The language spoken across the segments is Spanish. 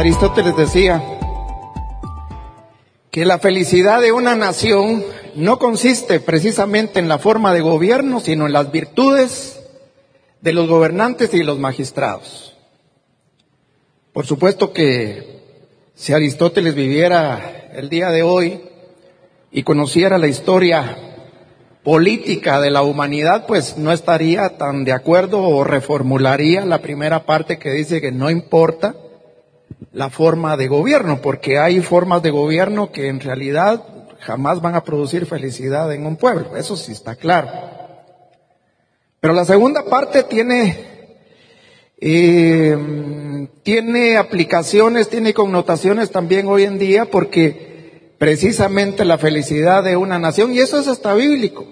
Aristóteles decía que la felicidad de una nación no consiste precisamente en la forma de gobierno, sino en las virtudes de los gobernantes y los magistrados. Por supuesto que si Aristóteles viviera el día de hoy y conociera la historia política de la humanidad, pues no estaría tan de acuerdo o reformularía la primera parte que dice que no importa la forma de gobierno, porque hay formas de gobierno que en realidad jamás van a producir felicidad en un pueblo, eso sí está claro. Pero la segunda parte tiene, eh, tiene aplicaciones, tiene connotaciones también hoy en día, porque precisamente la felicidad de una nación, y eso es hasta bíblico,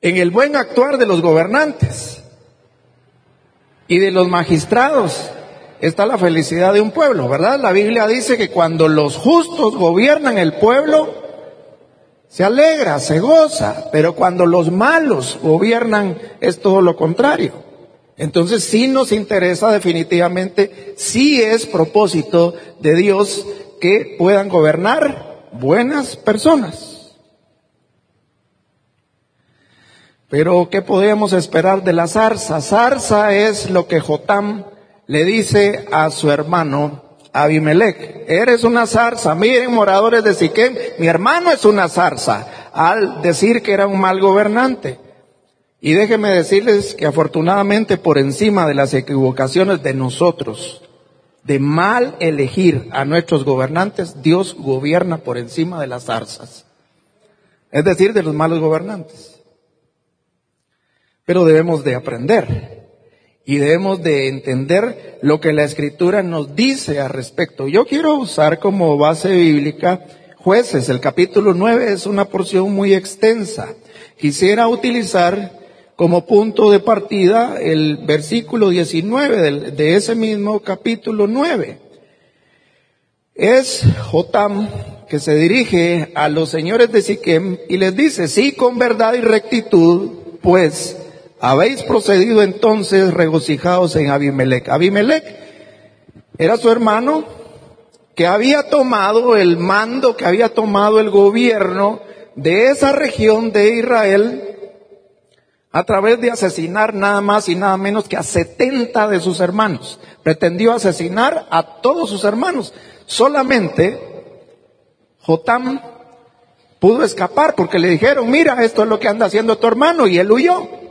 en el buen actuar de los gobernantes y de los magistrados, está la felicidad de un pueblo, ¿verdad? La Biblia dice que cuando los justos gobiernan el pueblo, se alegra, se goza, pero cuando los malos gobiernan es todo lo contrario. Entonces sí nos interesa definitivamente, sí es propósito de Dios que puedan gobernar buenas personas. Pero ¿qué podemos esperar de la zarza? Zarza es lo que Jotam le dice a su hermano Abimelech, eres una zarza, miren moradores de Siquem, mi hermano es una zarza, al decir que era un mal gobernante. Y déjenme decirles que afortunadamente por encima de las equivocaciones de nosotros, de mal elegir a nuestros gobernantes, Dios gobierna por encima de las zarzas. Es decir, de los malos gobernantes. Pero debemos de aprender y debemos de entender lo que la escritura nos dice al respecto. Yo quiero usar como base bíblica jueces. El capítulo 9 es una porción muy extensa. Quisiera utilizar como punto de partida el versículo 19 de, ese mismo capítulo 9. Es Jotam que se dirige a los señores de Siquem y les dice, sí, con verdad y rectitud, pues habéis procedido entonces regocijados en Abimelech. Abimelech era su hermano que había tomado el mando, que había tomado el gobierno de esa región de Israel a través de asesinar nada más y nada menos que a 70 de sus hermanos. Pretendió asesinar a todos sus hermanos. Solamente Jotam pudo escapar porque le dijeron, mira, esto es lo que anda haciendo tu hermano y él huyó.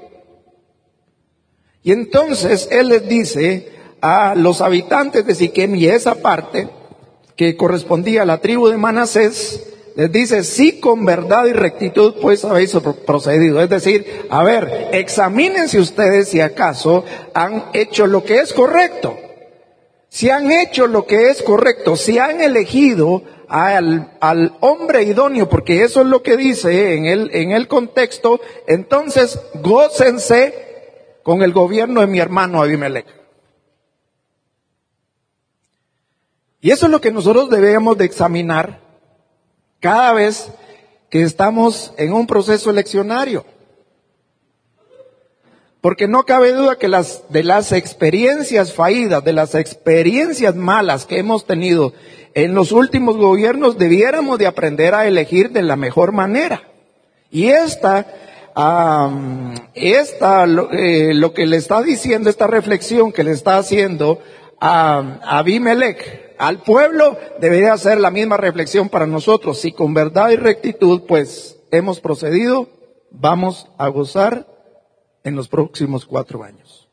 Y entonces él les dice a los habitantes de Siquem y esa parte que correspondía a la tribu de Manasés, les dice, sí con verdad y rectitud pues habéis procedido. Es decir, a ver, examínense ustedes si acaso han hecho lo que es correcto. Si han hecho lo que es correcto, si han elegido al, al, hombre idóneo, porque eso es lo que dice en el, en el contexto, entonces gócense con el gobierno de mi hermano Abimelech. Y eso es lo que nosotros debemos de examinar cada vez que estamos en un proceso eleccionario. Porque no cabe duda que las, de las experiencias fallidas, de las experiencias malas que hemos tenido en los últimos gobiernos, debiéramos de aprender a elegir de la mejor manera. Y esta esta, eh, lo que le está diciendo, esta reflexión que le está haciendo a Abimelech, al pueblo, debería ser la misma reflexión para nosotros. Si con verdad y rectitud, pues, hemos procedido, vamos a gozar en los próximos cuatro años.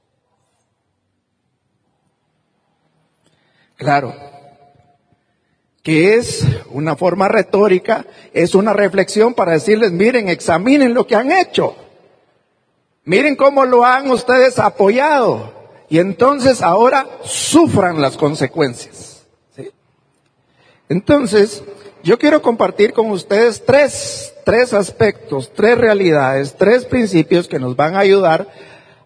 Claro, que es una forma retórica, es una reflexión para decirles, miren, examinen lo que han hecho. Miren cómo lo han ustedes apoyado. Y entonces ahora sufran las consecuencias. Entonces, yo quiero compartir con ustedes tres, tres aspectos, tres realidades, tres principios que nos van a ayudar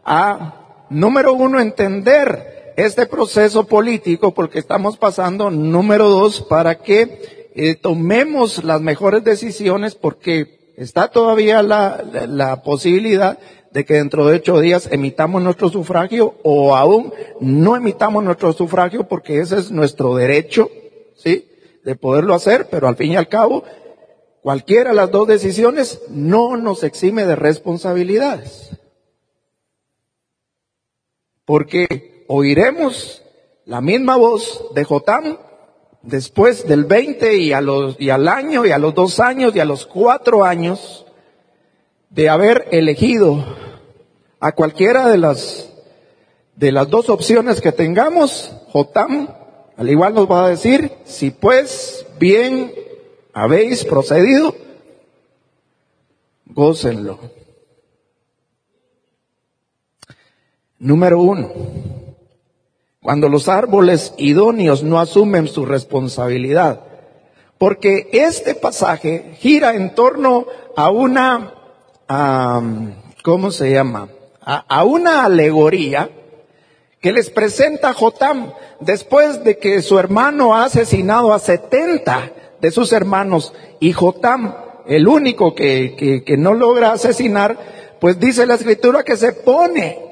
a, número uno, entender este proceso político porque estamos pasando, número dos, para que eh, tomemos las mejores decisiones porque está todavía la, la, posibilidad de que dentro de ocho días emitamos nuestro sufragio o aún no emitamos nuestro sufragio porque ese es nuestro derecho, ¿sí? De poderlo hacer, pero al fin y al cabo, cualquiera de las dos decisiones no nos exime de responsabilidades. Porque oiremos la misma voz de Jotam después del 20 y, a los, y al año y a los dos años y a los cuatro años de haber elegido a cualquiera de las, de las dos opciones que tengamos, Jotam, al igual nos va a decir, si pues bien habéis procedido, gócenlo. Número uno, cuando los árboles idóneos no asumen su responsabilidad, porque este pasaje gira en torno a una, ¿cómo se llama? A, una alegoría que les presenta Jotam después de que su hermano ha asesinado a 70 de sus hermanos y Jotam, el único que, que no logra asesinar, pues dice la escritura que se pone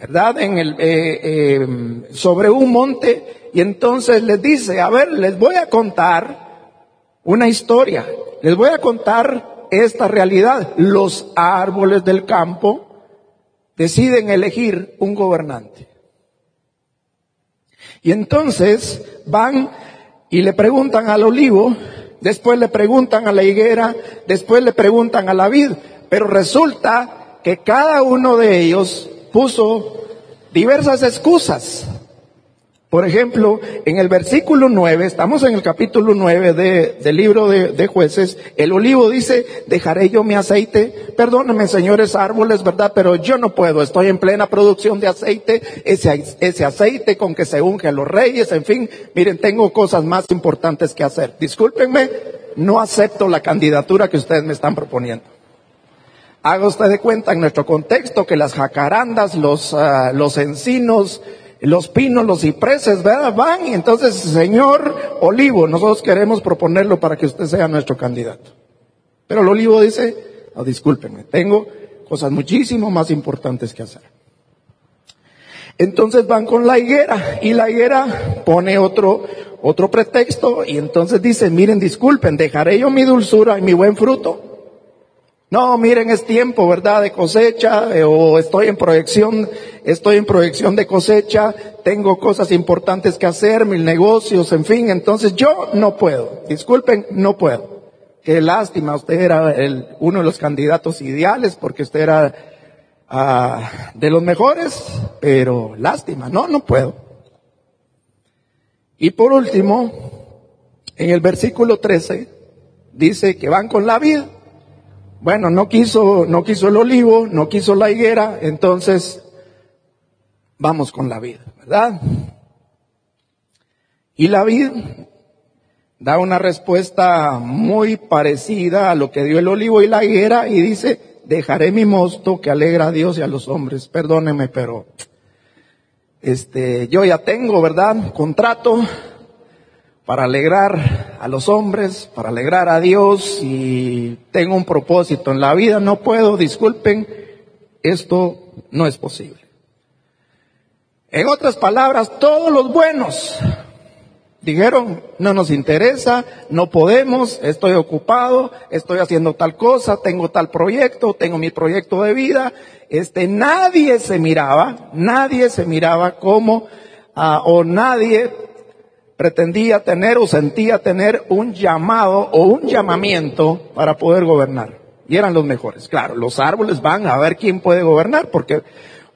¿verdad? En el, eh, eh, sobre un monte y entonces les dice, a ver, les voy a contar una historia, les voy a contar esta realidad. Los árboles del campo deciden elegir un gobernante. Y entonces van y le preguntan al olivo, después le preguntan a la higuera, después le preguntan a la vid, pero resulta que cada uno de ellos puso diversas excusas. Por ejemplo, en el versículo 9, estamos en el capítulo 9 de, del libro de, jueces, el olivo dice, dejaré yo mi aceite, perdónenme señores árboles, ¿verdad? Pero yo no puedo, estoy en plena producción de aceite, ese, ese aceite con que se unge a los reyes, en fin, miren, tengo cosas más importantes que hacer. Discúlpenme, no acepto la candidatura que ustedes me están proponiendo. Haga usted de cuenta en nuestro contexto que las jacarandas, los, ah, los encinos, los pinos, los cipreses, ¿verdad? Van y entonces, señor Olivo, nosotros queremos proponerlo para que usted sea nuestro candidato. Pero el Olivo dice, no, discúlpenme, tengo cosas muchísimo más importantes que hacer. Entonces van con la higuera y la higuera pone otro, otro pretexto y entonces dice, miren, disculpen, dejaré yo mi dulzura y mi buen fruto no, miren, es tiempo, ¿verdad? De cosecha, eh, o estoy en proyección, estoy en proyección de cosecha, tengo cosas importantes que hacer, mil negocios, en fin, entonces yo no puedo. Disculpen, no puedo. Qué lástima, usted era el, uno de los candidatos ideales porque usted era ah, de los mejores, pero lástima, no, no puedo. Y por último, en el versículo 13, dice que van con la vida. Bueno, no quiso, no quiso el olivo, no quiso la higuera, entonces vamos con la vida, ¿verdad? Y la vid da una respuesta muy parecida a lo que dio el olivo y la higuera y dice, dejaré mi mosto que alegra a Dios y a los hombres. Perdóneme, pero este, yo ya tengo, ¿verdad? Contrato, para alegrar a los hombres, para alegrar a Dios y tengo un propósito en la vida, no puedo, disculpen, esto no es posible. En otras palabras, todos los buenos dijeron, no nos interesa, no podemos, estoy ocupado, estoy haciendo tal cosa, tengo tal proyecto, tengo mi proyecto de vida. Este, nadie se miraba, nadie se miraba como, ah, o nadie pretendía tener o sentía tener un llamado o un llamamiento para poder gobernar. Y eran los mejores. Claro, los árboles van a ver quién puede gobernar, porque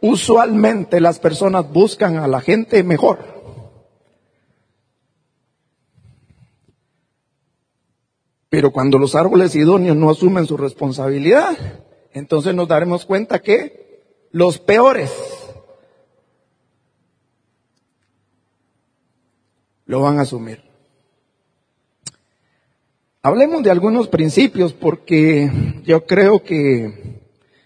usualmente las personas buscan a la gente mejor. Pero cuando los árboles idóneos no asumen su responsabilidad, entonces nos daremos cuenta que los peores lo van a asumir. Hablemos de algunos principios porque yo creo que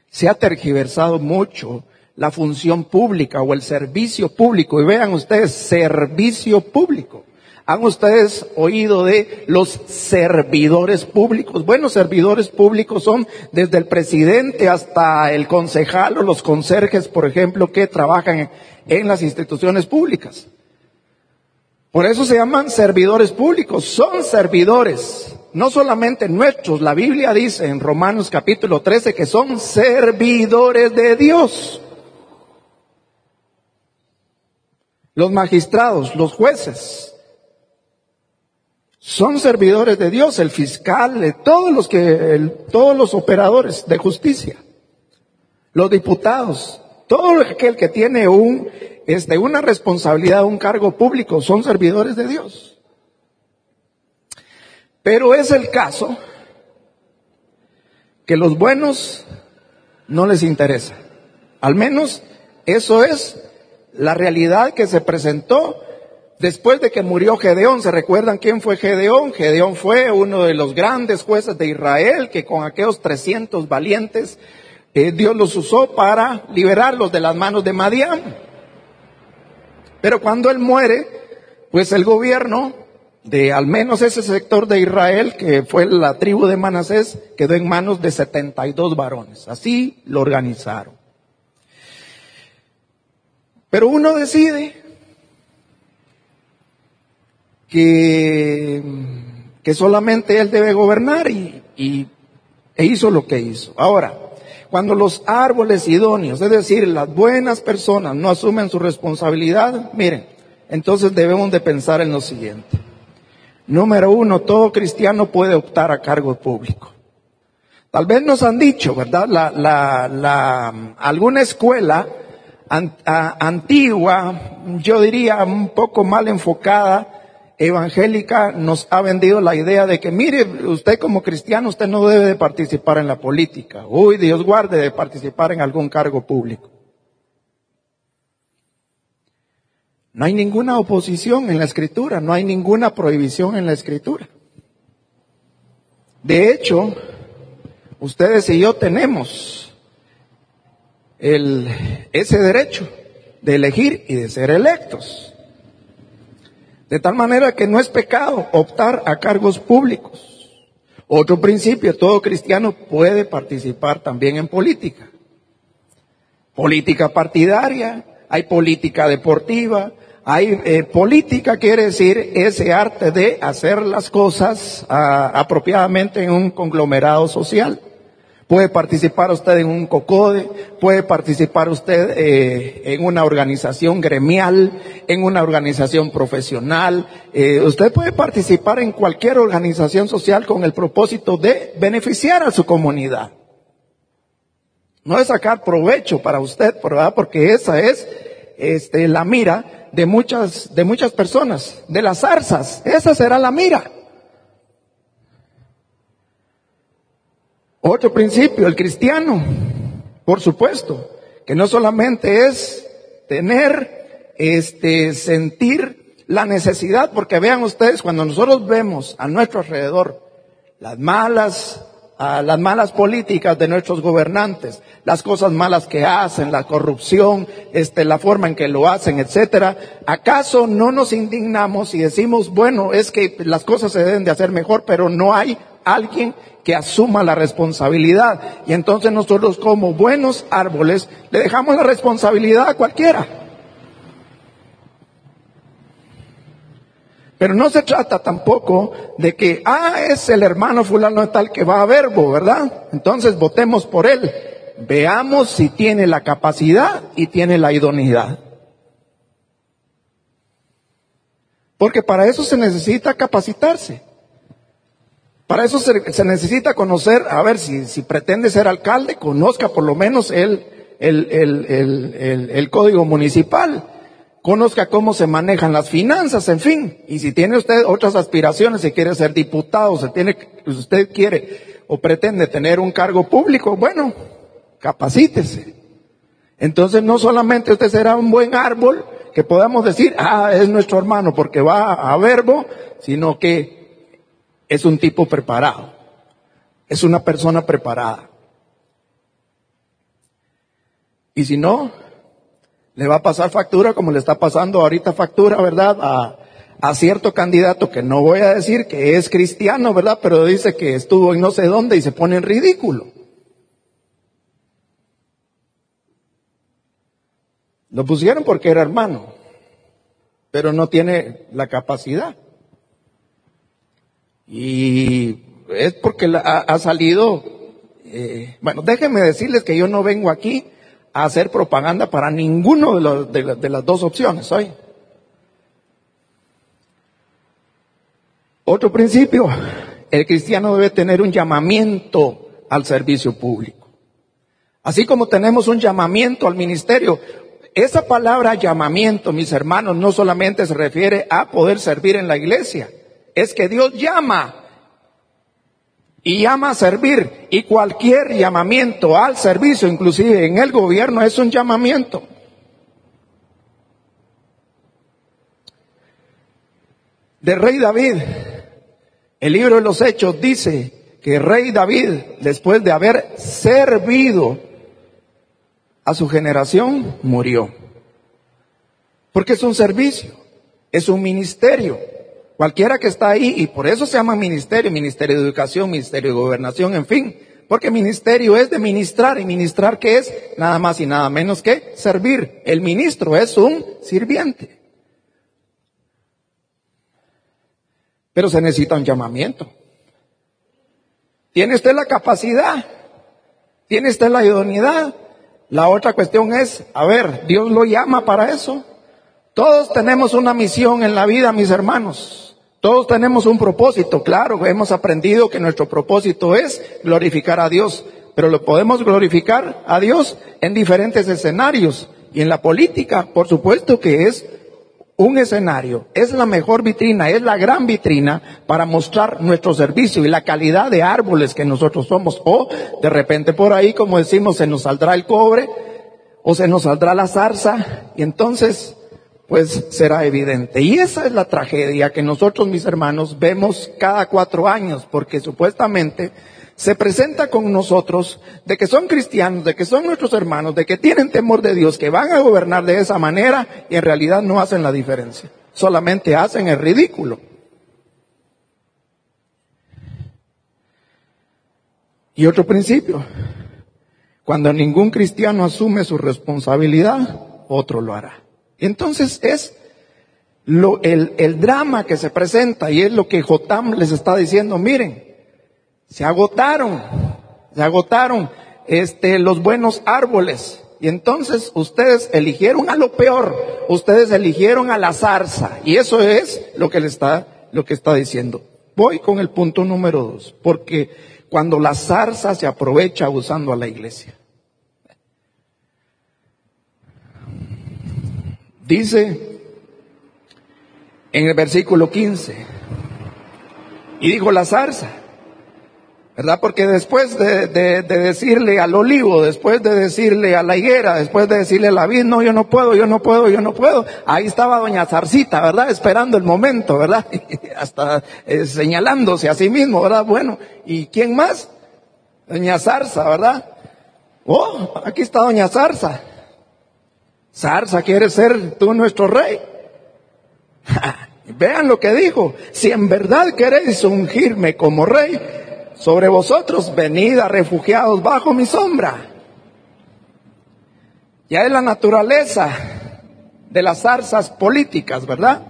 se ha tergiversado mucho la función pública o el servicio público. Y vean ustedes, servicio público. ¿Han ustedes oído de los servidores públicos? Bueno, servidores públicos son desde el presidente hasta el concejal o los conserjes, por ejemplo, que trabajan en las instituciones públicas. Por eso se llaman servidores públicos, son servidores, no solamente nuestros, la Biblia dice en Romanos capítulo 13 que son servidores de Dios. Los magistrados, los jueces, son servidores de Dios, el fiscal, todos los que, todos los operadores de justicia, los diputados, todo aquel que tiene un, una responsabilidad, un cargo público, son servidores de Dios. Pero es el caso que los buenos no les interesa. Al menos eso es la realidad que se presentó Después de que murió Gedeón, ¿se recuerdan quién fue Gedeón? Gedeón fue uno de los grandes jueces de Israel que con aquellos 300 valientes eh, Dios los usó para liberarlos de las manos de Madián. Pero cuando él muere, pues el gobierno de al menos ese sector de Israel, que fue la tribu de Manasés, quedó en manos de 72 varones. Así lo organizaron. Pero uno decide que, que solamente él debe gobernar y, y e hizo lo que hizo. Ahora, cuando los árboles idóneos, es decir, las buenas personas no asumen su responsabilidad, miren, entonces debemos de pensar en lo siguiente. Número uno, todo cristiano puede optar a cargo público. Tal vez nos han dicho, ¿verdad? La, la, la, alguna escuela antigua, yo diría un poco mal enfocada, evangélica nos ha vendido la idea de que, mire, usted como cristiano, usted no debe de participar en la política. Uy, Dios guarde de participar en algún cargo público. No hay ninguna oposición en la escritura, no hay ninguna prohibición en la escritura. De hecho, ustedes y yo tenemos el, ese derecho de elegir y de ser electos. De tal manera que no es pecado optar a cargos públicos. Otro principio, todo cristiano puede participar también en política. Política partidaria, hay política deportiva, hay eh, política quiere decir ese arte de hacer las cosas ah, apropiadamente en un conglomerado social. Puede participar usted en un COCODE, puede participar usted eh, en una organización gremial, en una organización profesional. Eh, usted puede participar en cualquier organización social con el propósito de beneficiar a su comunidad. No es sacar provecho para usted, ¿verdad? Porque esa es este, la mira de muchas, de muchas personas, de las zarzas. Esa será la mira. Otro principio, el cristiano, por supuesto, que no solamente es tener, este, sentir la necesidad, porque vean ustedes, cuando nosotros vemos a nuestro alrededor las malas, las malas políticas de nuestros gobernantes, las cosas malas que hacen, la corrupción, este, la forma en que lo hacen, etcétera, ¿acaso no nos indignamos y decimos, bueno, es que las cosas se deben de hacer mejor, pero no hay alguien que asuma la responsabilidad. Y entonces nosotros como buenos árboles le dejamos la responsabilidad a cualquiera. Pero no se trata tampoco de que, ah, es el hermano fulano tal que va a verbo, ¿verdad? Entonces votemos por él. Veamos si tiene la capacidad y tiene la idoneidad. Porque para eso se necesita capacitarse. Para eso se, necesita conocer, a ver, si, si, pretende ser alcalde, conozca por lo menos el, el, el, el, código municipal, conozca cómo se manejan las finanzas, en fin. Y si tiene usted otras aspiraciones, si quiere ser diputado, si tiene, si usted quiere o pretende tener un cargo público, bueno, capacítese. Entonces no solamente usted será un buen árbol, que podamos decir, ah, es nuestro hermano porque va a verbo, sino que es un tipo preparado, es una persona preparada. Y si no, le va a pasar factura como le está pasando ahorita factura, ¿verdad? A, cierto candidato que no voy a decir que es cristiano, ¿verdad? Pero dice que estuvo en no sé dónde y se pone en ridículo. Lo pusieron porque era hermano, pero no tiene la capacidad. Y es porque ha, salido, eh, bueno, déjenme decirles que yo no vengo aquí a hacer propaganda para ninguno de, de las dos opciones hoy. Otro principio, el cristiano debe tener un llamamiento al servicio público. Así como tenemos un llamamiento al ministerio, esa palabra llamamiento, mis hermanos, no solamente se refiere a poder servir en la iglesia, es que Dios llama y llama a servir y cualquier llamamiento al servicio, inclusive en el gobierno, es un llamamiento. De rey David, el libro de los Hechos dice que rey David, después de haber servido a su generación, murió. Porque es un servicio, es un ministerio. Cualquiera que está ahí, y por eso se llama ministerio, ministerio de educación, ministerio de gobernación, en fin. Porque ministerio es de ministrar, y ministrar qué es nada más y nada menos que servir. El ministro es un sirviente. Pero se necesita un llamamiento. ¿Tiene usted la capacidad? ¿Tiene usted la idoneidad? La otra cuestión es, a ver, Dios lo llama para eso. Todos tenemos una misión en la vida, mis hermanos. Todos tenemos un propósito, claro, hemos aprendido que nuestro propósito es glorificar a Dios, pero lo podemos glorificar a Dios en diferentes escenarios. Y en la política, por supuesto que es un escenario, es la mejor vitrina, es la gran vitrina para mostrar nuestro servicio y la calidad de árboles que nosotros somos. O de repente por ahí, como decimos, se nos saldrá el cobre o se nos saldrá la zarza y entonces pues será evidente. Y esa es la tragedia que nosotros, mis hermanos, vemos cada cuatro años, porque supuestamente se presenta con nosotros de que son cristianos, de que son nuestros hermanos, de que tienen temor de Dios, que van a gobernar de esa manera y en realidad no hacen la diferencia, solamente hacen el ridículo. Y otro principio, cuando ningún cristiano asume su responsabilidad, otro lo hará. Entonces es lo, el, drama que se presenta y es lo que Jotam les está diciendo, miren, se agotaron, se agotaron este, los buenos árboles. Y entonces ustedes eligieron a lo peor, ustedes eligieron a la zarza. Y eso es lo que le está, lo que está diciendo. Voy con el punto número dos, porque cuando la zarza se aprovecha usando a la iglesia. Dice en el versículo 15, y dijo la zarza, ¿verdad? Porque después de, decirle al olivo, después de decirle a la higuera, después de decirle a la vid, no, yo no puedo, yo no puedo, yo no puedo, ahí estaba doña Zarcita, ¿verdad? Esperando el momento, ¿verdad? Hasta eh, señalándose a sí mismo, ¿verdad? Bueno, ¿y quién más? Doña Zarza, ¿verdad? Oh, aquí está doña Zarza. Zarza, ¿quieres ser tú nuestro rey? Vean lo que dijo. Si en verdad queréis ungirme como rey, sobre vosotros, venid a refugiados bajo mi sombra. Ya es la naturaleza de las zarzas políticas, ¿verdad?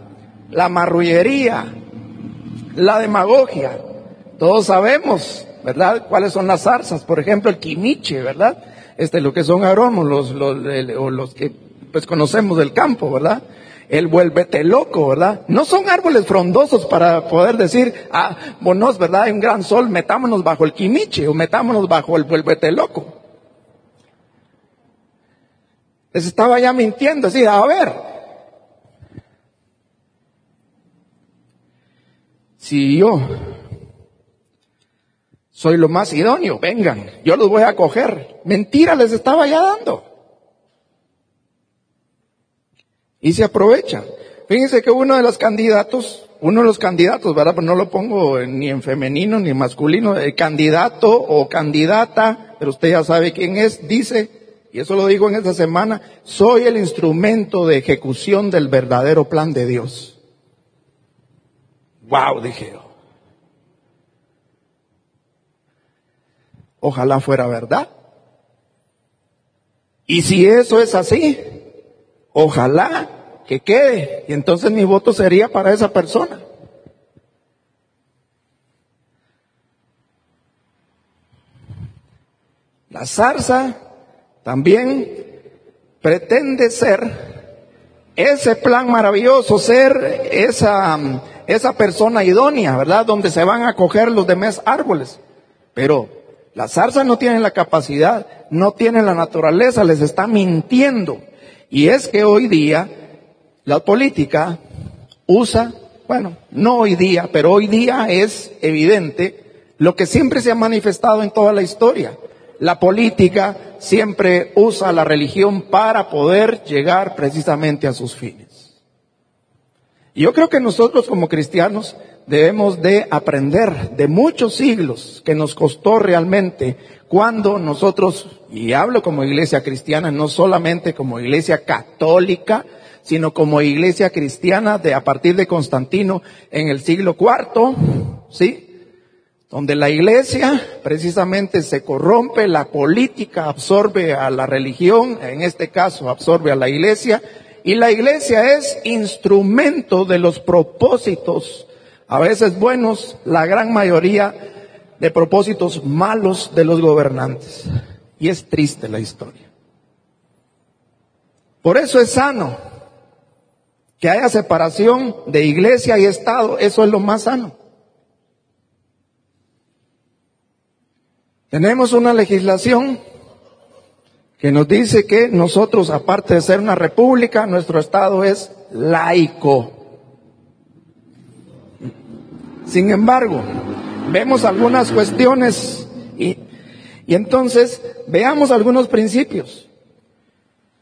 La marrullería, la demagogia. Todos sabemos, ¿verdad? ¿Cuáles son las zarzas? Por ejemplo, el quimiche, ¿verdad? Este, lo que son aromos, los, los, los que pues conocemos del campo, ¿verdad? el vuélvete loco, ¿verdad? No son árboles frondosos para poder decir, ah, bonos, ¿verdad? Hay un gran sol, metámonos bajo el quimiche o metámonos bajo el vuélvete loco. Les estaba ya mintiendo, así, a ver. Si yo soy lo más idóneo, vengan, yo los voy a coger. Mentira les estaba ya dando. Y se aprovecha. Fíjense que uno de los candidatos, uno de los candidatos, ¿verdad? Pues no lo pongo ni en femenino ni en masculino, el candidato o candidata, pero usted ya sabe quién es, dice, y eso lo digo en esta semana, soy el instrumento de ejecución del verdadero plan de Dios. Wow, dije yo. Ojalá fuera verdad. Y si eso es así, ojalá que quede. Y entonces mi voto sería para esa persona. La zarza también pretende ser ese plan maravilloso, ser esa, esa persona idónea, ¿verdad? Donde se van a coger los demás árboles. Pero la zarza no tiene la capacidad, no tiene la naturaleza, les está mintiendo. Y es que hoy día la política usa, bueno, no hoy día, pero hoy día es evidente lo que siempre se ha manifestado en toda la historia. La política siempre usa la religión para poder llegar precisamente a sus fines. Y yo creo que nosotros como cristianos debemos de aprender de muchos siglos que nos costó realmente cuando nosotros, y hablo como iglesia cristiana, no solamente como iglesia católica, sino como iglesia cristiana de a partir de Constantino en el siglo IV, ¿sí? Donde la iglesia precisamente se corrompe, la política absorbe a la religión, en este caso absorbe a la iglesia, y la iglesia es instrumento de los propósitos a veces buenos, la gran mayoría de propósitos malos de los gobernantes. Y es triste la historia. Por eso es sano que haya separación de iglesia y Estado. Eso es lo más sano. Tenemos una legislación que nos dice que nosotros, aparte de ser una república, nuestro Estado es laico. Sin embargo, vemos algunas cuestiones y, entonces veamos algunos principios.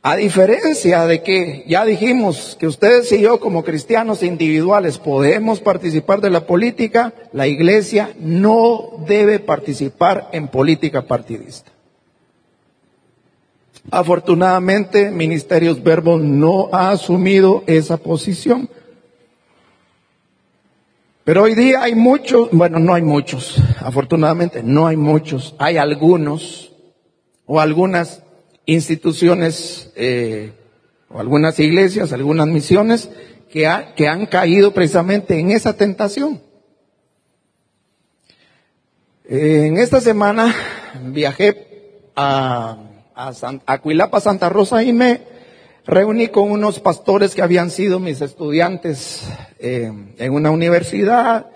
A diferencia de que ya dijimos que ustedes y yo como cristianos individuales podemos participar de la política, la iglesia no debe participar en política partidista. Afortunadamente, Ministerios Verbo no ha asumido esa posición. Pero hoy día hay muchos, bueno, no hay muchos, afortunadamente no hay muchos, hay algunos o algunas instituciones eh, o algunas iglesias, algunas misiones que, que han caído precisamente en esa tentación. En esta semana viajé a, a, a Santa Rosa y me reuní con unos pastores que habían sido mis estudiantes eh, en una universidad.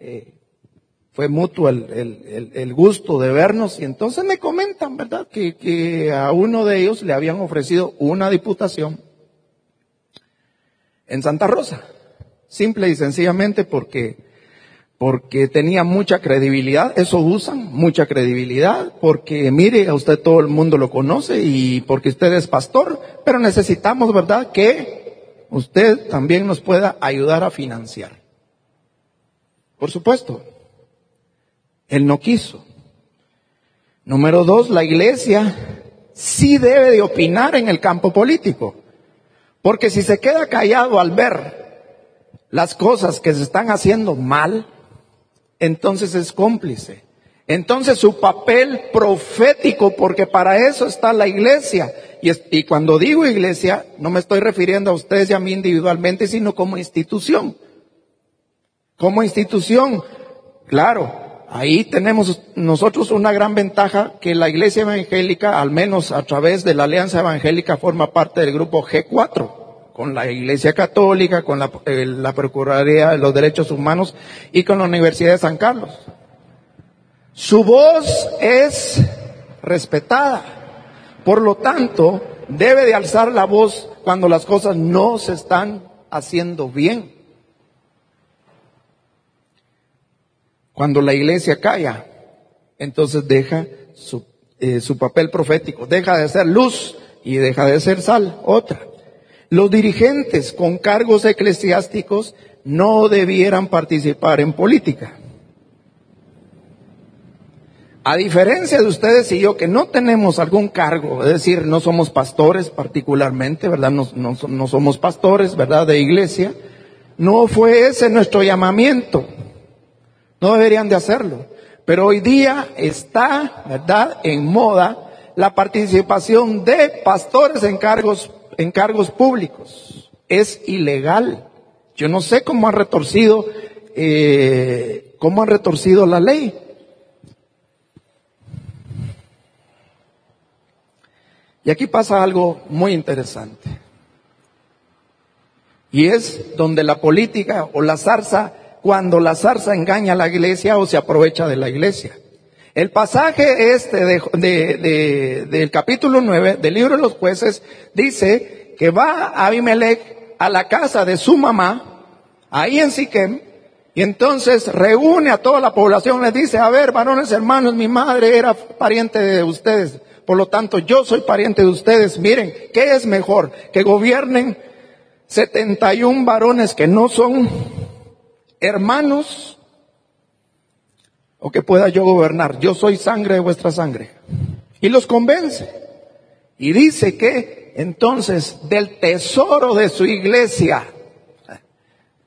Eh, fue mutuo el, gusto de vernos y entonces me comentan, ¿verdad? Que, que a uno de ellos le habían ofrecido una diputación en Santa Rosa. Simple y sencillamente porque porque tenía mucha credibilidad, eso usan, mucha credibilidad, porque mire, a usted todo el mundo lo conoce y porque usted es pastor, pero necesitamos, ¿verdad?, que usted también nos pueda ayudar a financiar. Por supuesto, él no quiso. Número dos, la iglesia sí debe de opinar en el campo político, porque si se queda callado al ver las cosas que se están haciendo mal, entonces es cómplice. Entonces su papel profético, porque para eso está la iglesia. Y, cuando digo iglesia, no me estoy refiriendo a ustedes y a mí individualmente, sino como institución. Como institución, claro, ahí tenemos nosotros una gran ventaja que la iglesia evangélica, al menos a través de la alianza evangélica, forma parte del grupo G4 con la Iglesia Católica, con la, eh, la, Procuraduría de los Derechos Humanos y con la Universidad de San Carlos. Su voz es respetada. Por lo tanto, debe de alzar la voz cuando las cosas no se están haciendo bien. Cuando la iglesia calla, entonces deja su, eh, su papel profético, deja de ser luz y deja de ser sal, otra. Los dirigentes con cargos eclesiásticos no debieran participar en política. A diferencia de ustedes y yo que no tenemos algún cargo, es decir, no somos pastores particularmente, ¿verdad? No, somos pastores, ¿verdad? De iglesia. No fue ese nuestro llamamiento. No deberían de hacerlo. Pero hoy día está, ¿verdad?, en moda la participación de pastores en cargos, en cargos públicos. Es ilegal. Yo no sé cómo han retorcido, eh, cómo han retorcido la ley. Y aquí pasa algo muy interesante. Y es donde la política o la zarza, cuando la zarza engaña a la iglesia o se aprovecha de la iglesia. El pasaje este de, del capítulo 9 del libro de los jueces dice que va Abimelech a la casa de su mamá, ahí en Siquem, y entonces reúne a toda la población, les dice, a ver, varones hermanos, mi madre era pariente de ustedes, por lo tanto yo soy pariente de ustedes, miren, ¿qué es mejor? Que gobiernen 71 varones que no son hermanos o que pueda yo gobernar. Yo soy sangre de vuestra sangre. Y los convence. Y dice que entonces del tesoro de su iglesia,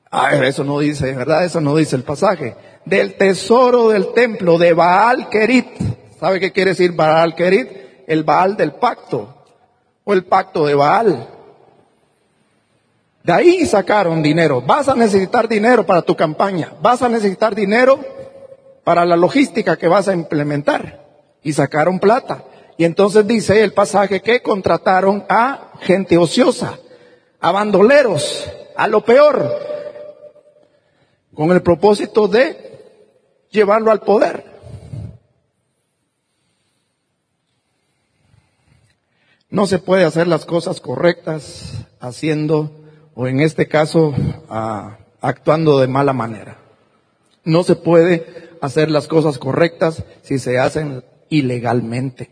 ay, eso no dice, ¿verdad? Eso no dice el pasaje. Del tesoro del templo de Baal Kerit. ¿Sabe qué quiere decir Baal Kerit? El Baal del pacto. O el pacto de Baal. De ahí sacaron dinero. Vas a necesitar dinero para tu campaña. Vas a necesitar dinero para la logística que vas a implementar. Y sacaron plata. Y entonces dice el pasaje que contrataron a gente ociosa, a bandoleros, a lo peor, con el propósito de llevarlo al poder. No se puede hacer las cosas correctas haciendo o en este caso actuando de mala manera. No se puede hacer las cosas correctas si se hacen ilegalmente.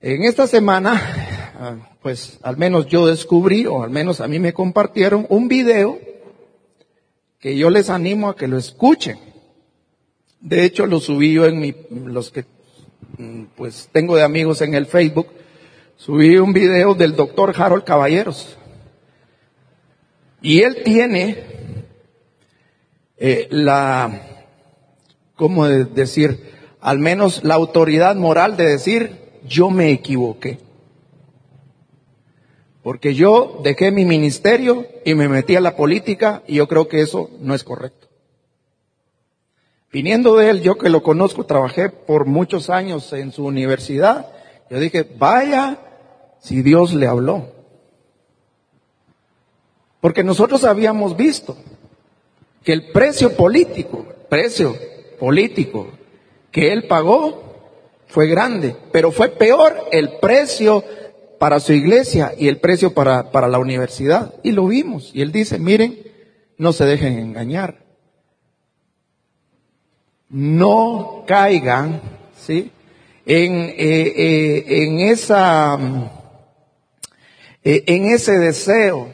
En esta semana, ah, pues al menos yo descubrí, o al menos a mí me compartieron, un video que yo les animo a que lo escuchen. De hecho, lo subí yo en mi, los que mm, pues tengo de amigos en el Facebook, subí un video del doctor Harold Caballeros. Y él tiene eh, la, ¿cómo decir? Al menos la autoridad moral de decir, yo me equivoqué. Porque yo dejé mi ministerio y me metí a la política y yo creo que eso no es correcto. Viniendo de él, yo que lo conozco, trabajé por muchos años en su universidad, yo dije, vaya si Dios le habló. Porque nosotros habíamos visto que el precio político, precio político que él pagó fue grande, pero fue peor el precio para su iglesia y el precio para, para la universidad. Y lo vimos. Y él dice, miren, no se dejen engañar. No caigan, ¿sí? En, eh, eh, en esa eh, en ese deseo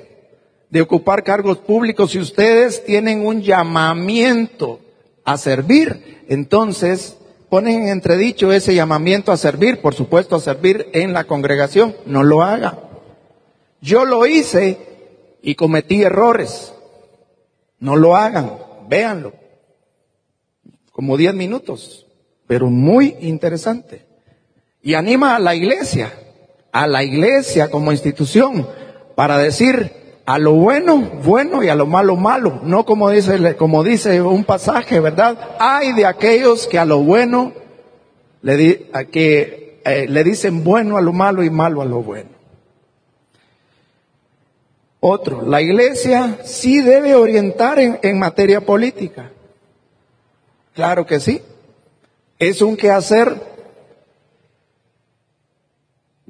de ocupar cargos públicos, si ustedes tienen un llamamiento a servir, entonces ponen en entredicho ese llamamiento a servir, por supuesto a servir en la congregación, no lo haga. Yo lo hice y cometí errores. No lo hagan, véanlo. Como diez minutos, pero muy interesante. Y anima a la iglesia a la iglesia como institución para decir a lo bueno, bueno y a lo malo, malo. No como dice, como dice un pasaje, ¿verdad? Hay de aquellos que a lo bueno le, di, que, eh, le dicen bueno a lo malo y malo a lo bueno. Otro, la iglesia sí debe orientar en, en materia política. Claro que sí. Es un quehacer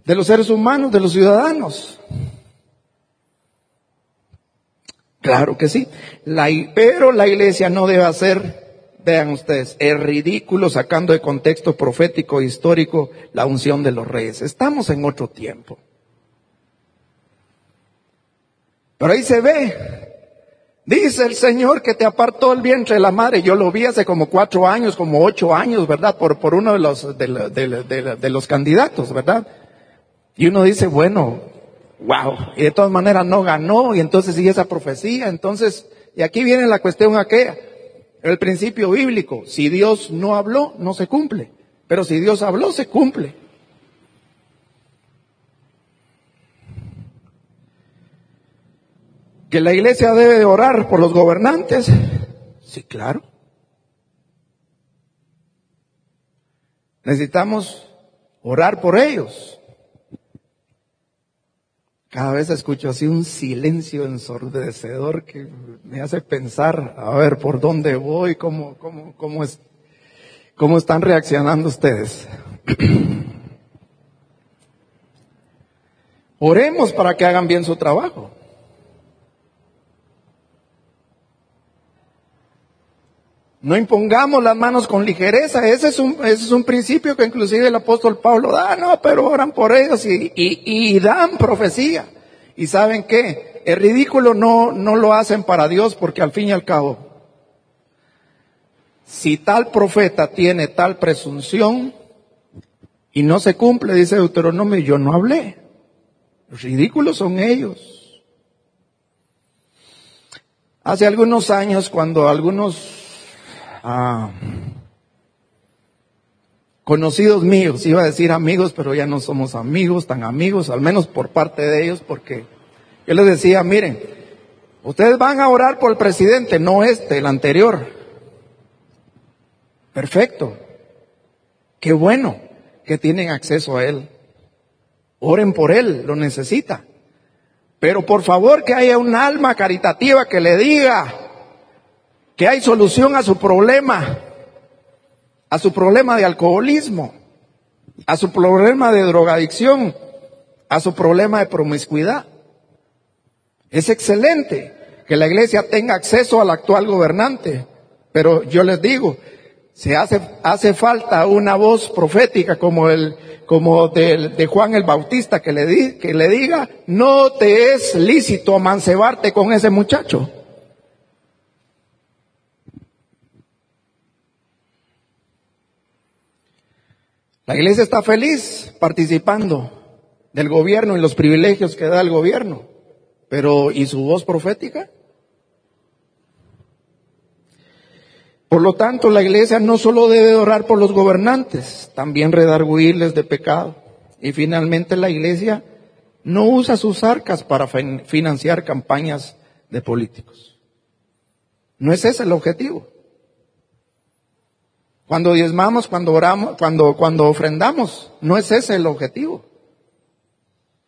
de los seres humanos, de los ciudadanos. Claro que sí. Pero la iglesia no debe hacer, vean ustedes, es ridículo sacando de contexto profético e histórico la unción de los reyes. Estamos en otro tiempo. Pero ahí se ve. Dice el Señor que te apartó el vientre de la madre. Yo lo vi hace como cuatro años, como ocho años, ¿verdad? Por, por uno de los, de los candidatos, ¿verdad? Y uno dice, bueno, Wow. Y de todas maneras no ganó y entonces sigue esa profecía. Entonces, y aquí viene la cuestión aquella. El principio bíblico. Si Dios no habló, no se cumple. Pero si Dios habló, se cumple. Que la iglesia debe orar por los gobernantes. Sí, claro. Necesitamos orar por ellos. Cada vez escucho así un silencio ensordecedor que me hace pensar, a ver, por dónde voy, cómo, cómo, cómo, es, cómo están reaccionando ustedes. Oremos para que hagan bien su trabajo. No impongamos las manos con ligereza. Ese es un, ese es un principio que inclusive el apóstol Pablo da. No, pero oran por ellos y, y, dan profecía. ¿Y saben qué? El ridículo no, no lo hacen para Dios porque al fin y al cabo, si tal profeta tiene tal presunción y no se cumple, dice Deuteronomio, yo no hablé. Los ridículos son ellos. Hace algunos años, cuando algunos Ah, conocidos míos, iba a decir amigos, pero ya no somos amigos, tan amigos, al menos por parte de ellos, porque yo les decía, miren, ustedes van a orar por el presidente, no este, el anterior. Perfecto. Qué bueno que tienen acceso a él. Oren por él, lo necesita. Pero por favor que haya un alma caritativa que le diga, que hay solución a su problema, a su problema de alcoholismo, a su problema de drogadicción, a su problema de promiscuidad. Es excelente que la iglesia tenga acceso al actual gobernante, pero yo les digo, se hace, hace falta una voz profética como el, como de, Juan el Bautista que le, di, que le diga, no te es lícito amancebarte con ese muchacho. La iglesia está feliz participando del gobierno y los privilegios que da el gobierno, pero ¿y su voz profética? Por lo tanto, la iglesia no solo debe orar por los gobernantes, también redarguirles de pecado. Y finalmente la iglesia no usa sus arcas para financiar campañas de políticos. No es ese el objetivo. Cuando diezmamos, cuando oramos, cuando, cuando ofrendamos, no es ese el objetivo.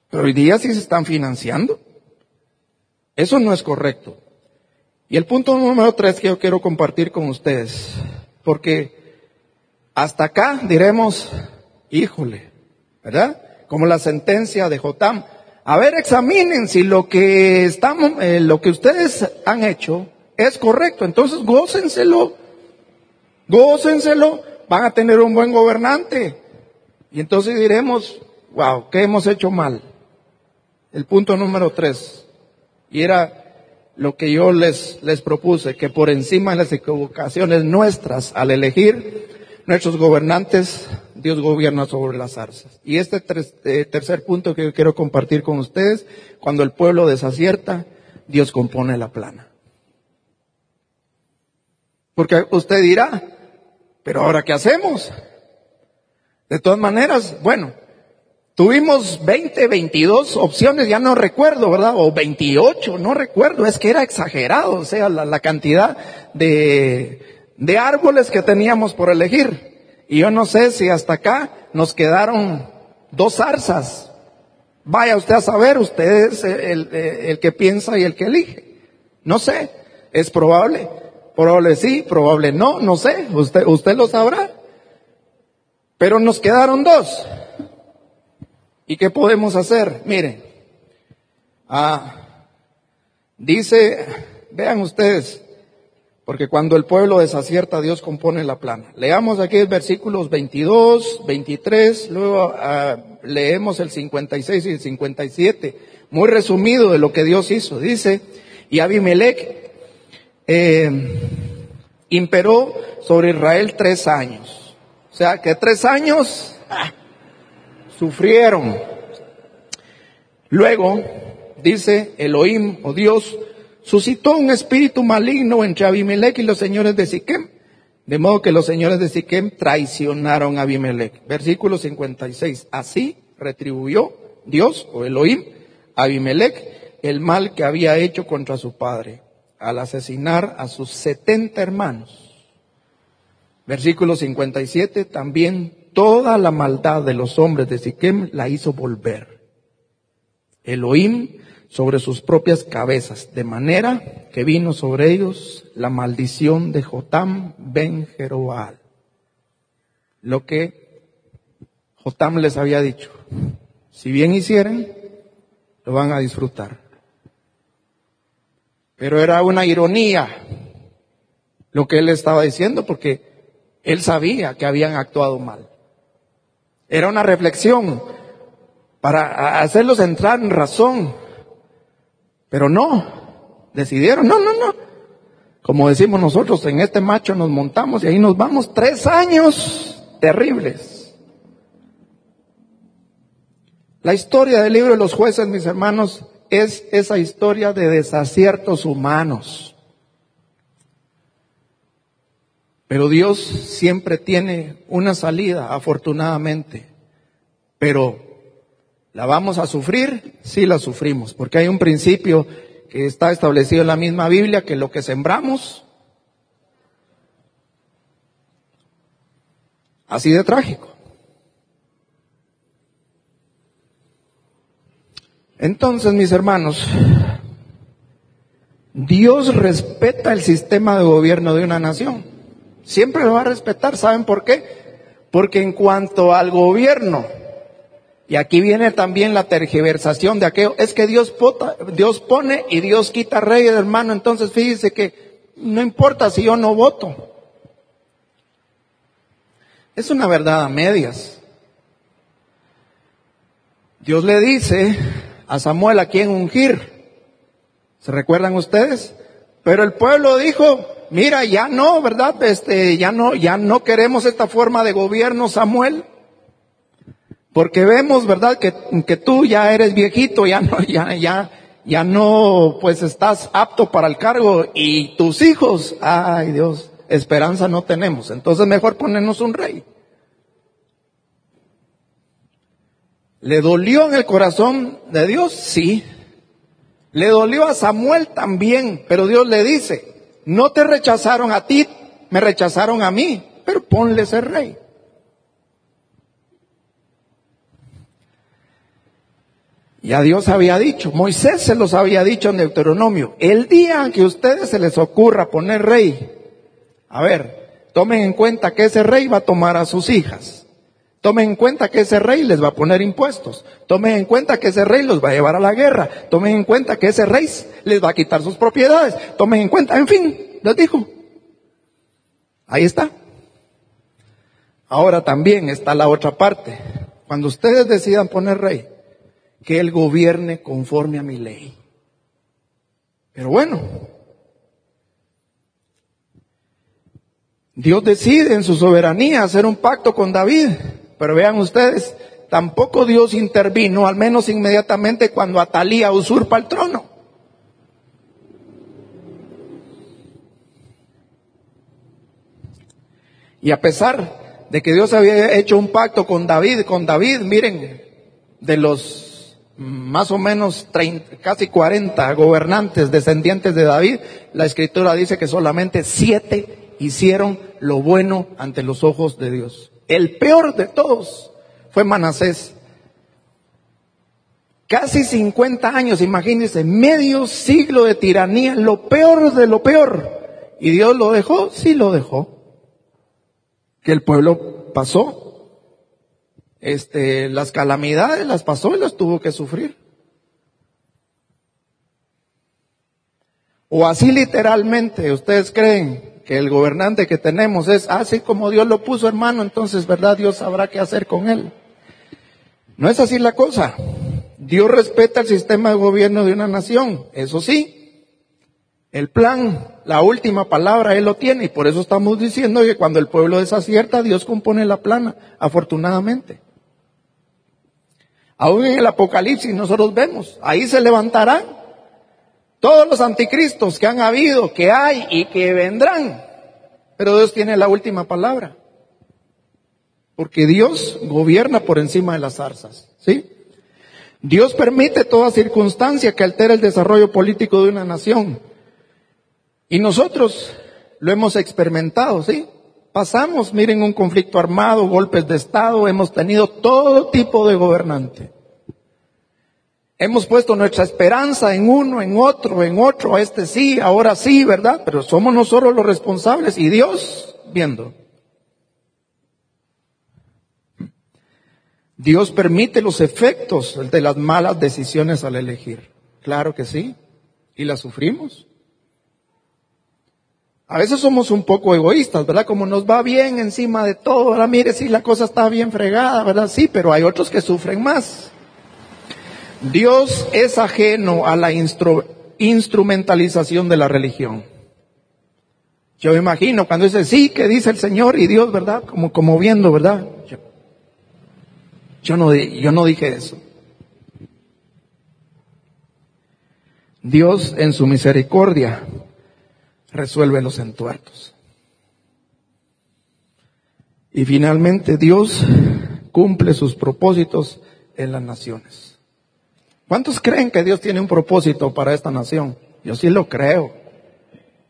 Pero hoy día sí se están financiando. Eso no es correcto. Y el punto número tres que yo quiero compartir con ustedes, porque hasta acá diremos, híjole, ¿verdad? Como la sentencia de Jotam. A ver, examinen si lo que estamos, eh, lo que ustedes han hecho es correcto. Entonces gócenselo Gócenselo, van a tener un buen gobernante. Y entonces diremos, wow, ¿qué hemos hecho mal? El punto número tres. Y era lo que yo les, les propuse, que por encima de las equivocaciones nuestras al elegir nuestros gobernantes, Dios gobierna sobre las zarzas. Y este eh, tercer punto que quiero compartir con ustedes, cuando el pueblo desacierta, Dios compone la plana. Porque usted dirá, pero ahora, ¿qué hacemos? De todas maneras, bueno, tuvimos 20, 22 opciones, ya no recuerdo, ¿verdad? O 28, no recuerdo, es que era exagerado, o sea, la, cantidad de, de árboles que teníamos por elegir. Y yo no sé si hasta acá nos quedaron dos zarzas. Vaya usted a saber, usted es el, el que piensa y el que elige. No sé, es probable. Probable sí, probable no, no sé, usted, usted lo sabrá. Pero nos quedaron dos. ¿Y qué podemos hacer? Miren, ah, dice, vean ustedes, porque cuando el pueblo desacierta, Dios compone la plana. Leamos aquí el versículos 22, 23, luego ah, leemos el 56 y el 57, muy resumido de lo que Dios hizo. Dice, y Abimelech eh, imperó sobre Israel tres años. O sea, que tres años ah, sufrieron. Luego, dice Elohim o Dios, suscitó un espíritu maligno entre Abimelech y los señores de Siquem, de modo que los señores de Siquem traicionaron a Abimelech. Versículo 56. Así retribuyó Dios o Elohim a Abimelech el mal que había hecho contra su padre al asesinar a sus setenta hermanos. Versículo 57. También toda la maldad de los hombres de Siquem la hizo volver. Elohim sobre sus propias cabezas, de manera que vino sobre ellos la maldición de Jotam ben Jeroal. Lo que Jotam les había dicho, si bien hicieran, lo van a disfrutar. Pero era una ironía lo que él estaba diciendo porque él sabía que habían actuado mal. Era una reflexión para hacerlos entrar en razón pero no, decidieron, no, no, no. Como decimos nosotros, en este macho nos montamos y ahí nos vamos. Tres años terribles. La historia del libro de los jueces, mis hermanos, es esa historia de desaciertos humanos. Pero Dios siempre tiene una salida, afortunadamente. Pero ¿La vamos a sufrir? Sí la sufrimos, porque hay un principio que está establecido en la misma Biblia, que lo que sembramos, así de trágico. Entonces, mis hermanos, Dios respeta el sistema de gobierno de una nación. Siempre lo va a respetar. ¿Saben por qué? Porque en cuanto al gobierno y aquí viene también la tergiversación de aquello. Es que Dios, Dios pone y Dios quita rey, hermano. Entonces fíjese que no importa si yo no voto. Es una verdad a medias. Dios le dice a Samuel a quien ungir. ¿Se recuerdan ustedes? Pero el pueblo dijo, mira, ya no, ¿verdad? Este, ya no, ya no queremos esta forma de gobierno, Samuel. Porque vemos, ¿verdad? Que, que tú ya eres viejito, ya no, ya, ya, ya no, pues estás apto para el cargo y tus hijos, ay Dios, esperanza no tenemos. Entonces mejor ponernos un rey. ¿Le dolió en el corazón de Dios? Sí. Le dolió a Samuel también, pero Dios le dice, no te rechazaron a ti, me rechazaron a mí, pero ponle ese rey. Ya Dios había dicho, Moisés se los había dicho en Deuteronomio, el día que a ustedes se les ocurra poner rey, a ver, tomen en cuenta que ese rey va a tomar a sus hijas. Tomen en cuenta que ese rey les va a poner impuestos. Tomen en cuenta que ese rey los va a llevar a la guerra. Tomen en cuenta que ese rey les va a quitar sus propiedades. Tomen en cuenta, en fin, les dijo. Ahí está. Ahora también está la otra parte. Cuando ustedes decidan poner rey, que Él gobierne conforme a mi ley. Pero bueno, Dios decide en su soberanía hacer un pacto con David. Pero vean ustedes, tampoco Dios intervino, al menos inmediatamente, cuando Atalía usurpa el trono. Y a pesar de que Dios había hecho un pacto con David, con David, miren, de los más o menos 30, casi 40 gobernantes descendientes de David, la escritura dice que solamente siete hicieron lo bueno ante los ojos de Dios. El peor de todos fue Manasés. Casi 50 años, imagínense, medio siglo de tiranía, lo peor de lo peor. ¿Y Dios lo dejó? Sí lo dejó. Que el pueblo pasó este, las calamidades las pasó y las tuvo que sufrir. O así literalmente, ustedes creen que el gobernante que tenemos es así como Dios lo puso hermano, entonces verdad Dios sabrá qué hacer con él. No es así la cosa. Dios respeta el sistema de gobierno de una nación, eso sí. El plan, la última palabra, Él lo tiene y por eso estamos diciendo que cuando el pueblo desacierta, Dios compone la plana, afortunadamente. Aún en el Apocalipsis nosotros vemos, ahí se levantarán todos los anticristos que han habido, que hay y que vendrán. Pero Dios tiene la última palabra. Porque Dios gobierna por encima de las zarzas. ¿Sí? Dios permite toda circunstancia que altere el desarrollo político de una nación. Y nosotros lo hemos experimentado, ¿sí? Pasamos, miren, un conflicto armado, golpes de Estado, hemos tenido todo tipo de gobernante. Hemos puesto nuestra esperanza en uno, en otro, en otro, este sí, ahora sí, ¿verdad? Pero somos nosotros los responsables y Dios viendo. Dios permite los efectos de las malas decisiones al elegir. Claro que sí. Y las sufrimos. A veces somos un poco egoístas, ¿verdad? Como nos va bien encima de todo, ahora mire si la cosa está bien fregada, ¿verdad? Sí, pero hay otros que sufren más. Dios es ajeno a la instrumentalización de la religión. Yo me imagino cuando dice sí, que dice el Señor y Dios, ¿verdad? Como, viendo, ¿verdad? Yo, yo no dije eso. Dios en su misericordia resuelve los entuertos. Y finalmente Dios cumple sus propósitos en las naciones. ¿Cuántos creen que Dios tiene un propósito para esta nación? Yo sí lo creo.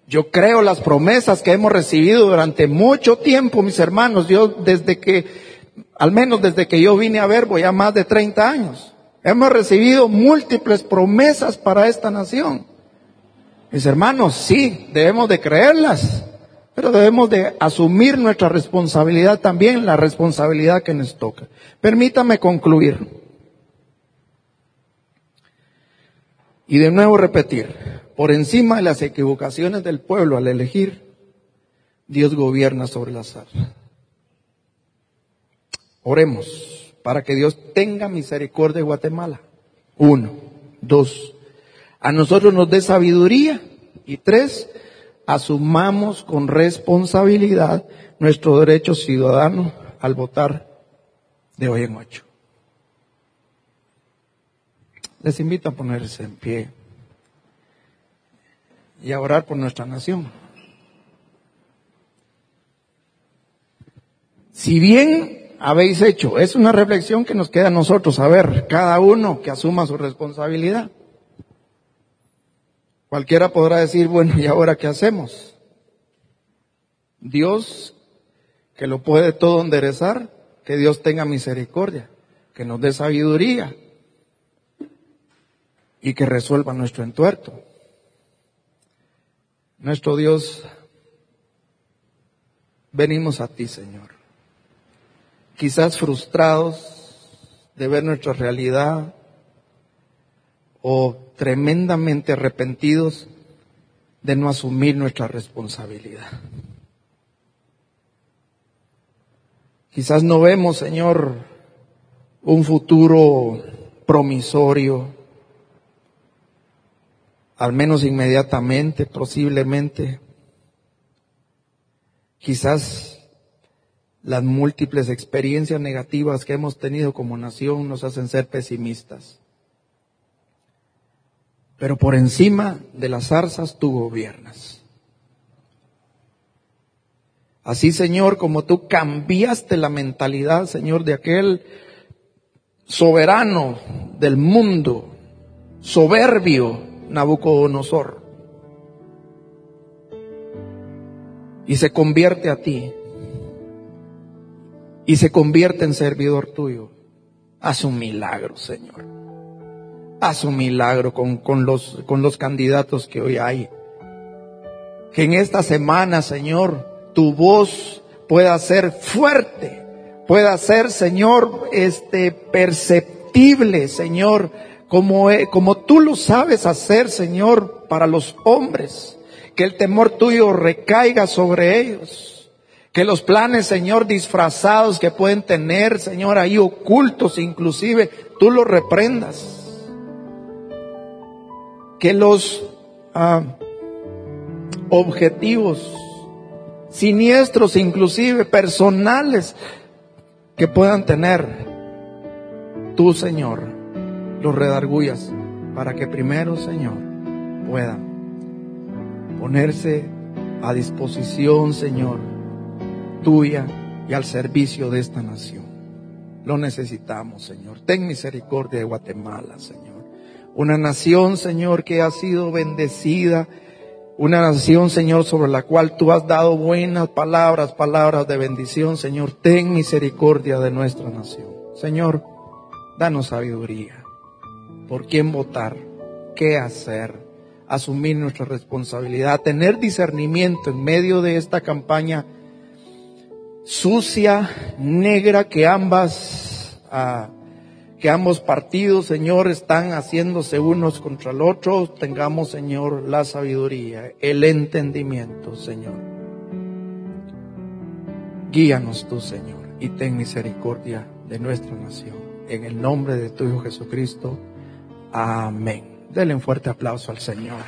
Yo creo las promesas que hemos recibido durante mucho tiempo, mis hermanos. Yo desde que, al menos desde que yo vine a ver, voy a más de 30 años. Hemos recibido múltiples promesas para esta nación. Mis hermanos, sí, debemos de creerlas, pero debemos de asumir nuestra responsabilidad también, la responsabilidad que nos toca. Permítame concluir. Y de nuevo repetir, por encima de las equivocaciones del pueblo al elegir, Dios gobierna sobre la sal. Oremos para que Dios tenga misericordia de Guatemala. Uno. Dos a nosotros nos dé sabiduría. Y tres, asumamos con responsabilidad nuestro derecho ciudadano al votar de hoy en ocho. Les invito a ponerse en pie y a orar por nuestra nación. Si bien habéis hecho, es una reflexión que nos queda a nosotros, a ver, cada uno que asuma su responsabilidad. Cualquiera podrá decir, bueno, ¿y ahora qué hacemos? Dios, que lo puede todo enderezar, que Dios tenga misericordia, que nos dé sabiduría y que resuelva nuestro entuerto. Nuestro Dios, venimos a ti, Señor. Quizás frustrados de ver nuestra realidad o tremendamente arrepentidos de no asumir nuestra responsabilidad. Quizás no vemos, Señor, un futuro promisorio, al menos inmediatamente, posiblemente. Quizás las múltiples experiencias negativas que hemos tenido como nación nos hacen ser pesimistas. Pero por encima de las zarzas tú gobiernas. Así, Señor, como tú cambiaste la mentalidad, Señor, de aquel soberano del mundo, soberbio Nabucodonosor, y se convierte a ti, y se convierte en servidor tuyo. Haz un milagro, Señor. Haz un milagro con, con, los, con los candidatos que hoy hay. Que en esta semana, Señor, tu voz pueda ser fuerte, pueda ser, Señor, este, perceptible, Señor, como, eh, como tú lo sabes hacer, Señor, para los hombres. Que el temor tuyo recaiga sobre ellos. Que los planes, Señor, disfrazados que pueden tener, Señor, ahí ocultos inclusive, tú los reprendas que los ah, objetivos siniestros, inclusive personales, que puedan tener, tú, Señor, los redargullas para que primero, Señor, puedan ponerse a disposición, Señor, tuya y al servicio de esta nación. Lo necesitamos, Señor. Ten misericordia de Guatemala, Señor. Una nación, Señor, que ha sido bendecida. Una nación, Señor, sobre la cual tú has dado buenas palabras, palabras de bendición, Señor. Ten misericordia de nuestra nación. Señor, danos sabiduría. ¿Por quién votar? ¿Qué hacer? asumir nuestra responsabilidad, tener discernimiento en medio de esta campaña sucia, negra, que ambas, ah, que ambos partidos, Señor, están haciéndose unos contra el otro, tengamos, Señor, la sabiduría, el entendimiento, Señor. Guíanos tú, Señor, y ten misericordia de nuestra nación. En el nombre de tu Hijo Jesucristo. Amén. Denle un fuerte aplauso al Señor.